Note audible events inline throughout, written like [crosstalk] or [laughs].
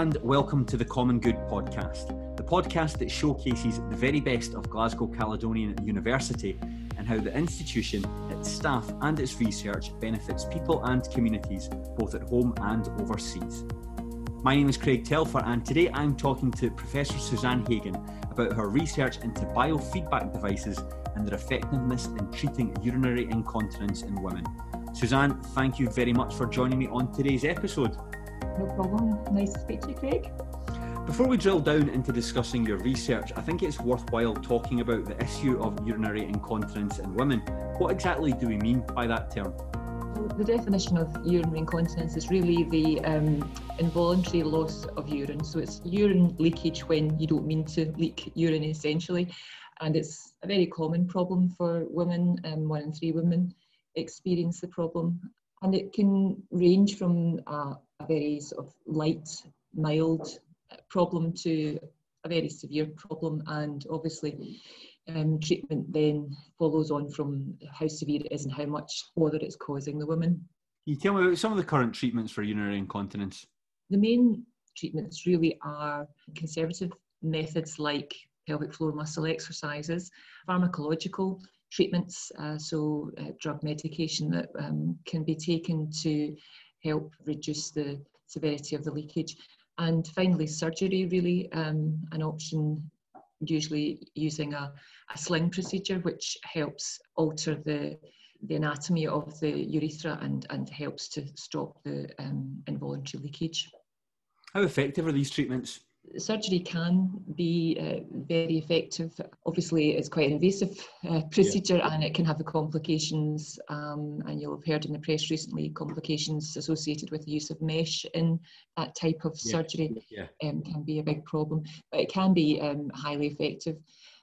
and welcome to the Common Good podcast, the podcast that showcases the very best of Glasgow Caledonian University and how the institution, its staff, and its research benefits people and communities both at home and overseas. My name is Craig Telfer, and today I'm talking to Professor Suzanne Hagan about her research into biofeedback devices and their effectiveness in treating urinary incontinence in women. Suzanne, thank you very much for joining me on today's episode. No problem. Nice to speak to you, Craig. Before we drill down into discussing your research, I think it's worthwhile talking about the issue of urinary incontinence in women. What exactly do we mean by that term? The definition of urinary incontinence is really the um, involuntary loss of urine. So it's urine leakage when you don't mean to leak urine, essentially. And it's a very common problem for women, um, one in three women experience the problem. And it can range from a, a very sort of light, mild problem to a very severe problem. And obviously, um, treatment then follows on from how severe it is and how much bother it's causing the woman. Can you tell me about some of the current treatments for urinary incontinence? The main treatments really are conservative methods like pelvic floor muscle exercises, pharmacological treatments, uh, so uh, drug medication that um, can be taken to help reduce the severity of the leakage. And finally, surgery, really um, an option, usually using a, a sling procedure, which helps alter the, the anatomy of the urethra and, and helps to stop the um, involuntary leakage. How effective are these treatments? Surgery can be uh, very effective. Obviously, it's quite an invasive uh, procedure yeah. and it can have the complications. Um, and you'll have heard in the press recently complications associated with the use of mesh in that type of yeah. surgery yeah. Um, can be a big problem, but it can be um, highly effective.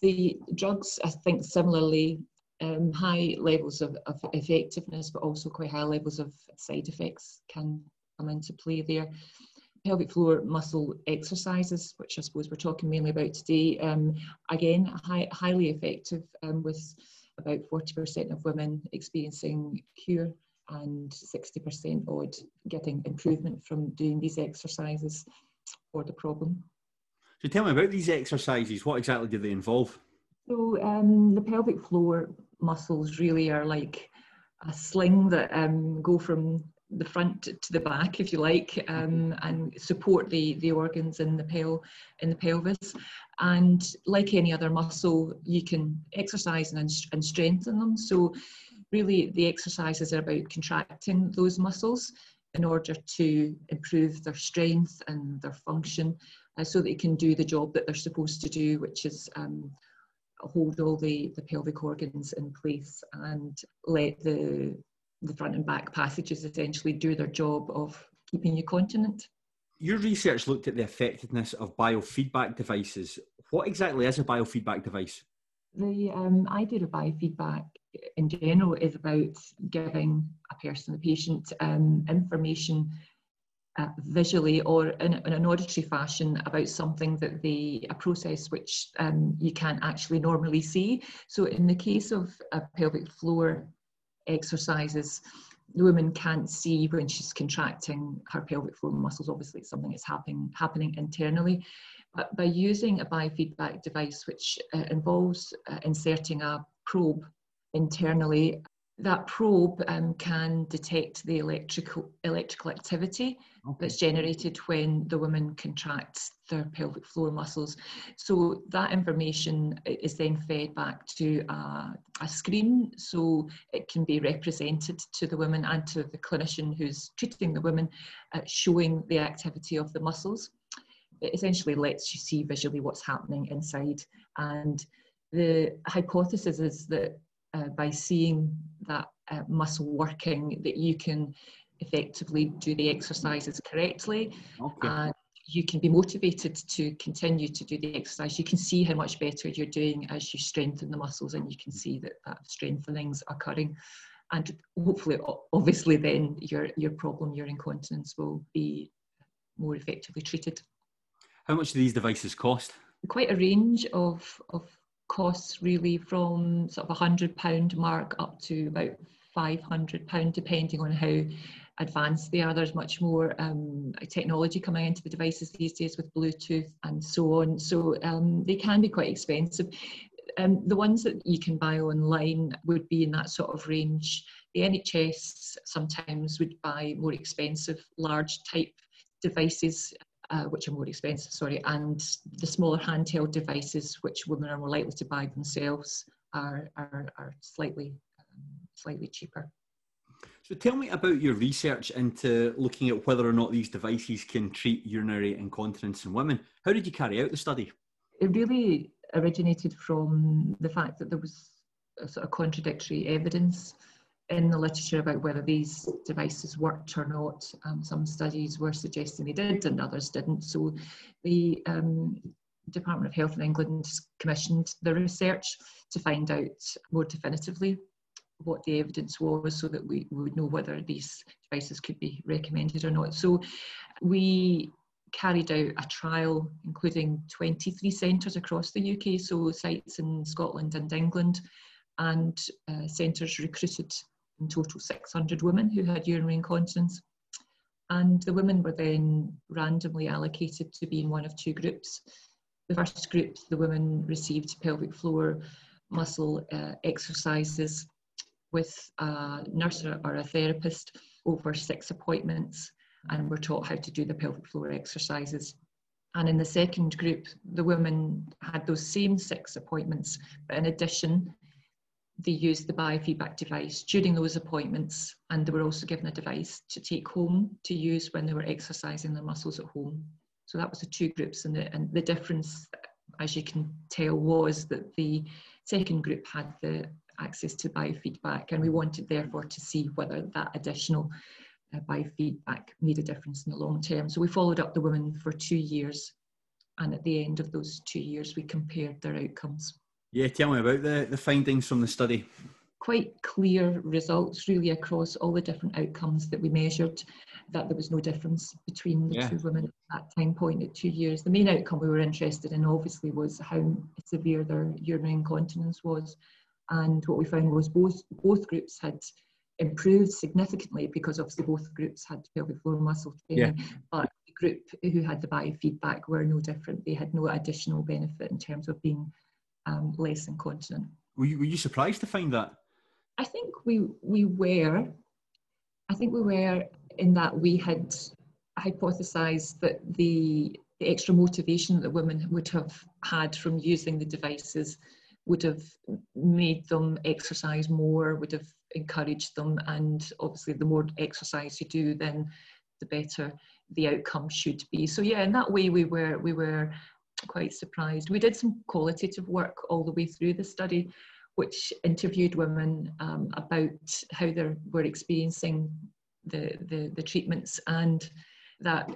The drugs, I think, similarly. Um, high levels of, of effectiveness, but also quite high levels of side effects can come into play there pelvic floor muscle exercises, which I suppose we're talking mainly about today, um, again, high, highly effective um, with about 40% of women experiencing cure and 60% odd getting improvement from doing these exercises for the problem. So tell me about these exercises. What exactly do they involve? So um, the pelvic floor muscles really are like a sling that um, go from the front to the back, if you like, um, and support the, the organs in the pel in the pelvis. And like any other muscle, you can exercise and, and strengthen them. So really the exercises are about contracting those muscles in order to improve their strength and their function uh, so they can do the job that they're supposed to do, which is um, hold all the, the pelvic organs in place and let the the front and back passages essentially do their job of keeping you continent. Your research looked at the effectiveness of biofeedback devices. What exactly is a biofeedback device? The um, idea of biofeedback in general is about giving a person, a patient, um, information uh, visually or in, in, an auditory fashion about something that they, a process which um, you can't actually normally see. So in the case of a pelvic floor exercises the woman can't see when she's contracting her pelvic floor muscles. Obviously, it's something that's happening happening internally. But by using a biofeedback device, which uh, involves uh, inserting a probe internally, that probe um, can detect the electrical electrical activity okay. that's generated when the woman contracts their pelvic floor muscles. So that information is then fed back to a, a screen, so it can be represented to the woman and to the clinician who's treating the woman, uh, showing the activity of the muscles. It essentially lets you see visually what's happening inside, and the hypothesis is that uh, by seeing that uh, muscle working that you can effectively do the exercises correctly. Okay. and you can be motivated to continue to do the exercise. You can see how much better you're doing as you strengthen the muscles and you can see that that strengthening's occurring. And hopefully obviously then your your problem your incontinence will be more effectively treated. How much do these devices cost? Quite a range of of costs really from sort of a hundred pound mark up to about five hundred pound, depending on how advanced they are. There's much more um, technology coming into the devices these days with Bluetooth and so on. So um, they can be quite expensive. Um, the ones that you can buy online would be in that sort of range. The NHS sometimes would buy more expensive, large type devices, uh, which are more expensive, sorry, and the smaller handheld devices, which women are more likely to buy themselves, are, are, are slightly, um, slightly cheaper. So tell me about your research into looking at whether or not these devices can treat urinary incontinence in women. How did you carry out the study? It really originated from the fact that there was a sort of contradictory evidence in the literature about whether these devices worked or not. Um, some studies were suggesting they did and others didn't. So the um, Department of Health in England commissioned the research to find out more definitively what the evidence was so that we, would know whether these devices could be recommended or not. So we carried out a trial including 23 centres across the UK, so sites in Scotland and England, and uh, centres recruited in total 600 women who had urinary incontinence. And the women were then randomly allocated to be in one of two groups. The first group, the women received pelvic floor muscle uh, exercises with a nurse or a therapist over six appointments and were taught how to do the pelvic floor exercises. And in the second group, the women had those same six appointments, but in addition, they used the biofeedback device during those appointments, and they were also given a device to take home to use when they were exercising their muscles at home. So that was the two groups, and the, and the difference, as you can tell, was that the second group had the access to biofeedback, and we wanted therefore to see whether that additional uh, biofeedback made a difference in the long term. So we followed up the women for two years, and at the end of those two years, we compared their outcomes. Yeah, tell me about the, the findings from the study. Quite clear results, really, across all the different outcomes that we measured, that there was no difference between the yeah. two women at that time point at two years. The main outcome we were interested in, obviously, was how severe their urinary incontinence was. And what we found was both, both groups had improved significantly because obviously both groups had pelvic floor muscle training, yeah. but the group who had the biofeedback were no different. They had no additional benefit in terms of being um, less incontinent. Were you, were you surprised to find that? I think we we were. I think we were in that we had hypothesized that the, the extra motivation that women would have had from using the devices would have made them exercise more, would have encouraged them, and obviously the more exercise you do, then the better the outcome should be. So yeah, in that way we were we were quite surprised. We did some qualitative work all the way through the study, which interviewed women um, about how they were experiencing the, the, the treatments and that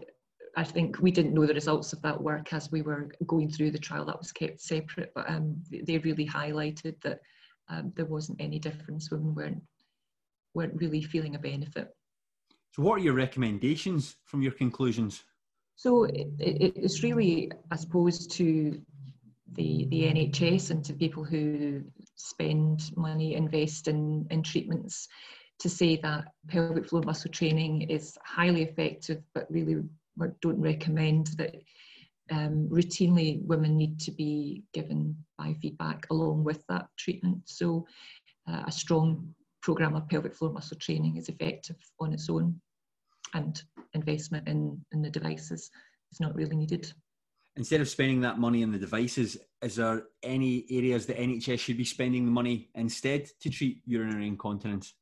I think we didn't know the results of that work as we were going through the trial. That was kept separate, but um, they really highlighted that um, there wasn't any difference. Women weren't weren't really feeling a benefit. So, what are your recommendations from your conclusions? So it, it, it's really, I suppose, to the, the NHS and to people who spend money, invest in, in treatments, to say that pelvic floor muscle training is highly effective, but really don't recommend that um, routinely women need to be given biofeedback along with that treatment. So uh, a strong program of pelvic floor muscle training is effective on its own and investment in, in the devices is not really needed. Instead of spending that money on the devices, is there any areas that NHS should be spending the money instead to treat urinary incontinence?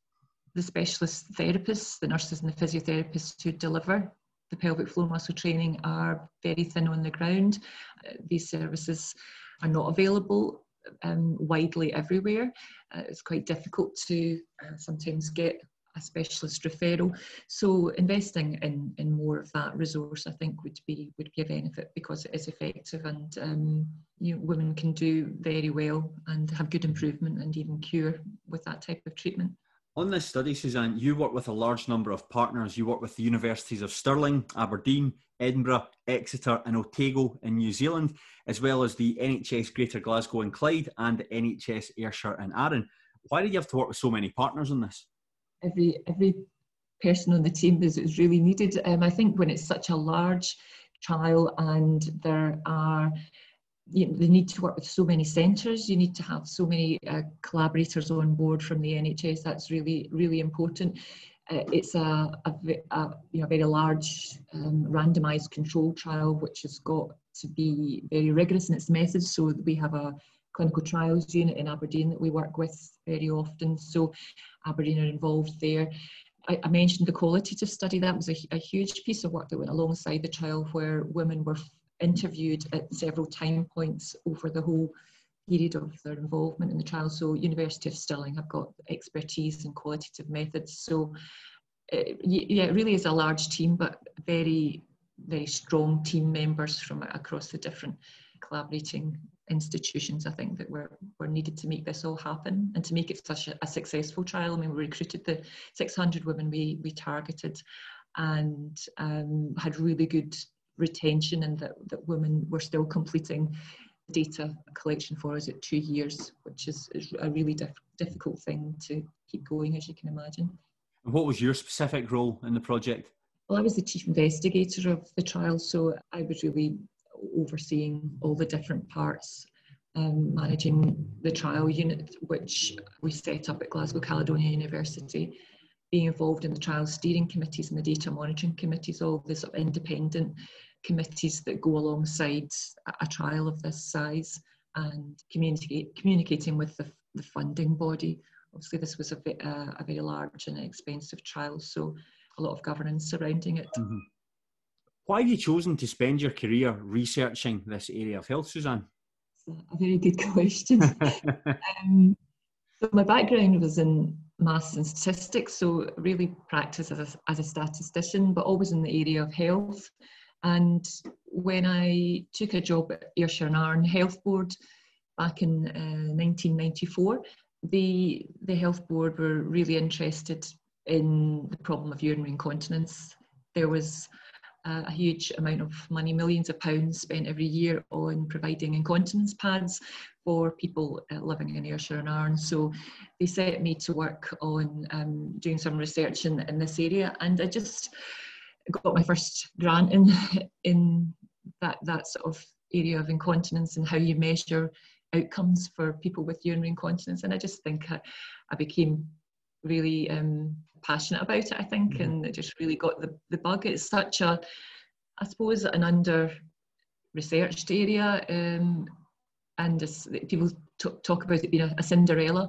The specialist therapists, the nurses and the physiotherapists who deliver the pelvic floor muscle training are very thin on the ground. Uh, these services are not available um, widely everywhere. Uh, it's quite difficult to uh, sometimes get a specialist referral. So investing in, in more of that resource, I think, would be would be a benefit because it is effective and um, you know, women can do very well and have good improvement and even cure with that type of treatment. On this study, Suzanne, you work with a large number of partners. You work with the universities of Stirling, Aberdeen, Edinburgh, Exeter, and Otago in New Zealand, as well as the NHS Greater Glasgow and Clyde and the NHS Ayrshire and Arran. Why did you have to work with so many partners on this? Every every person on the team is, is really needed. Um, I think when it's such a large trial and there are you know, they need to work with so many centres. You need to have so many uh, collaborators on board from the NHS. That's really, really important. Uh, it's a, a, a, you know, very large um, randomised control trial, which has got to be very rigorous in its methods. So we have a clinical trials unit in Aberdeen that we work with very often. So Aberdeen are involved there. I, I mentioned the qualitative study. That was a, a huge piece of work that went alongside the trial where women were interviewed at several time points over the whole period of their involvement in the trial. So University of Stirling have got expertise in qualitative methods. So uh, yeah, it really is a large team, but very, very strong team members from across the different collaborating institutions, I think, that were, were needed to make this all happen and to make it such a, a successful trial. I mean, we recruited the 600 women we, we targeted and um, had really good retention and that, that women were still completing data collection for us at two years, which is, is a really diff- difficult thing to keep going, as you can imagine. And what was your specific role in the project? Well, I was the chief investigator of the trial, so I was really overseeing all the different parts, um, managing the trial unit, which we set up at Glasgow Caledonian University, being involved in the trial steering committees and the data monitoring committees, all the sort of independent committees that go alongside a trial of this size and communicate, communicating with the, the funding body. Obviously, this was a, a, a, very large and expensive trial, so a lot of governance surrounding it. Mm-hmm. Why have you chosen to spend your career researching this area of health, Suzanne? a very good [laughs] question. [laughs] um, so my background was in maths and statistics, so really practice as a, as a statistician, but always in the area of health. And when I took a job at Ayrshire and Arran Health Board back in uh, 1994, the, the health board were really interested in the problem of urinary incontinence. There was a huge amount of money, millions of pounds spent every year on providing incontinence pads for people uh, living in Ayrshire and Arran. So they set me to work on um, doing some research in, in this area. And I just, got my first grant in [laughs] in that that sort of area of incontinence and how you measure outcomes for people with urinary incontinence. And I just think I, I became really um, passionate about it. I think, mm-hmm. and it just really got the the bug. It's such a, I suppose, an under researched area, um, and people t- talk about it being a, a Cinderella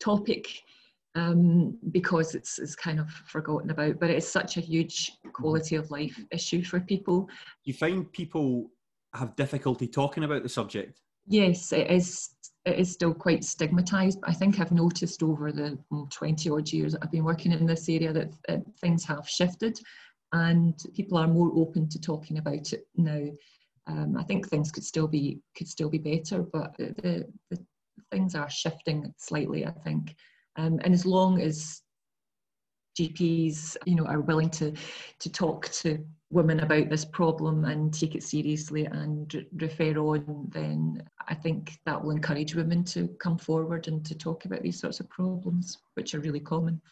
topic um, because it's, it's kind of forgotten about, but it's such a huge quality of life issue for people. You find people have difficulty talking about the subject? Yes, it is. It is still quite stigmatised. I think I've noticed over the mm, 20 odd years that I've been working in this area that uh, things have shifted and people are more open to talking about it now. Um, I think things could still be could still be better, but the, the things are shifting slightly. I think um, and as long as GPs, you know, are willing to to talk to women about this problem and take it seriously and re- refer on, then I think that will encourage women to come forward and to talk about these sorts of problems, which are really common.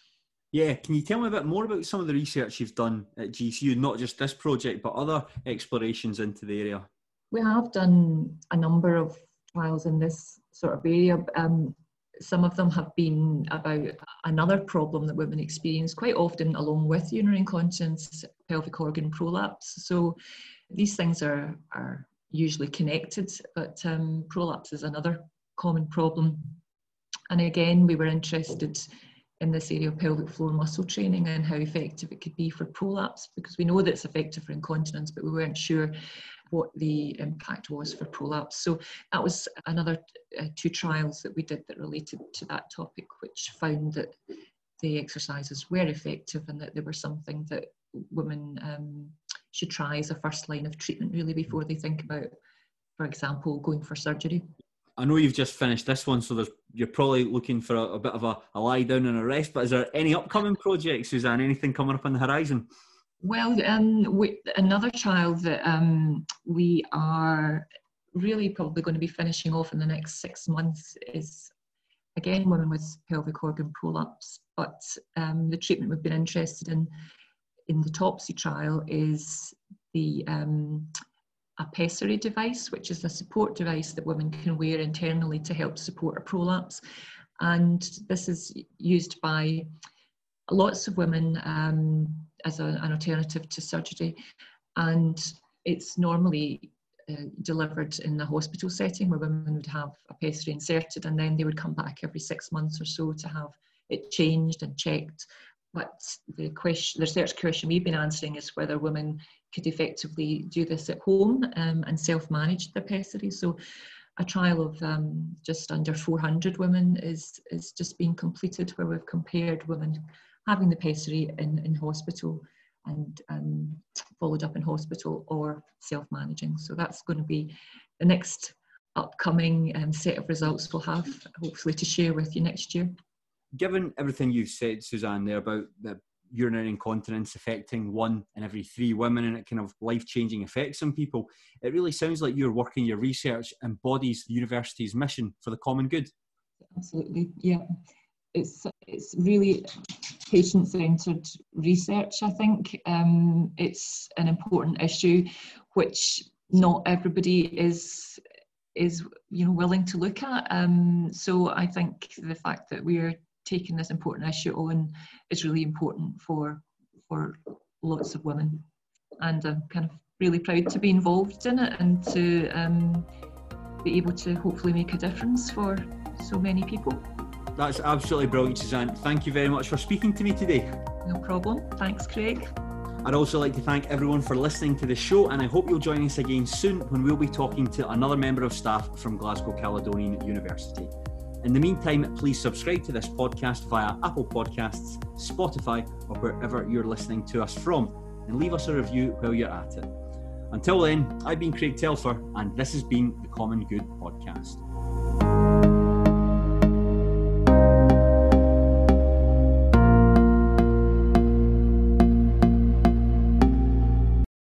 Yeah, can you tell me a bit more about some of the research you've done at GCU, not just this project, but other explorations into the area? We have done a number of trials in this sort of area. Um, some of them have been about another problem that women experience quite often along with urinary incontinence, pelvic organ prolapse. So these things are, are usually connected, but um, prolapse is another common problem. And again, we were interested in this area of pelvic floor muscle training and how effective it could be for prolapse because we know that it's effective for incontinence, but we weren't sure what the impact was for prolapse. So that was another uh, two trials that we did that related to that topic, which found that the exercises were effective and that they were something that women um, should try as a first line of treatment really before they think about, for example, going for surgery. I know you've just finished this one, so you're probably looking for a, a bit of a, a, lie down and a rest. But is there any upcoming projects, Suzanne? Anything coming up on the horizon? Well, um, we, another child that um, we are really probably going to be finishing off in the next six months is again, women with pelvic organ prolapse. But um, the treatment we've been interested in in the TOPSY trial is the um, a pessary device, which is a support device that women can wear internally to help support a prolapse. And this is used by lots of women um, as a, an alternative to surgery. And it's normally uh, delivered in the hospital setting where women would have a pessary inserted and then they would come back every six months or so to have it changed and checked. But the question, the research question we've been answering is whether women could effectively do this at home um, and self-manage their pessary. So a trial of um, just under 400 women is, is just being completed where we've compared women having the pessary in, in hospital and um, followed up in hospital or self-managing. So that's going to be the next upcoming um, set of results we'll have hopefully to share with you next year. Given everything you've said, Suzanne, there about the urinary incontinence affecting one in every three women and it kind of life-changing effects on people, it really sounds like your work and your research embodies the university's mission for the common good. Absolutely, yeah. It's it's really patient-centered research. I think um, it's an important issue, which not everybody is is you know willing to look at. Um, so I think the fact that we're taking this important issue on is really important for for lots of women, and I'm kind of really proud to be involved in it and to um, be able to hopefully make a difference for so many people. That's absolutely brilliant, Suzanne. Thank you very much for speaking to me today. No problem. Thanks, Craig. I'd also like to thank everyone for listening to the show, and I hope you'll join us again soon when we'll be talking to another member of staff from Glasgow Caledonian University. In the meantime, please subscribe to this podcast via Apple Podcasts, Spotify, or wherever you're listening to us from, and leave us a review while you're at it. Until then, I've been Craig Telfer, and this has been the Common Good Podcast.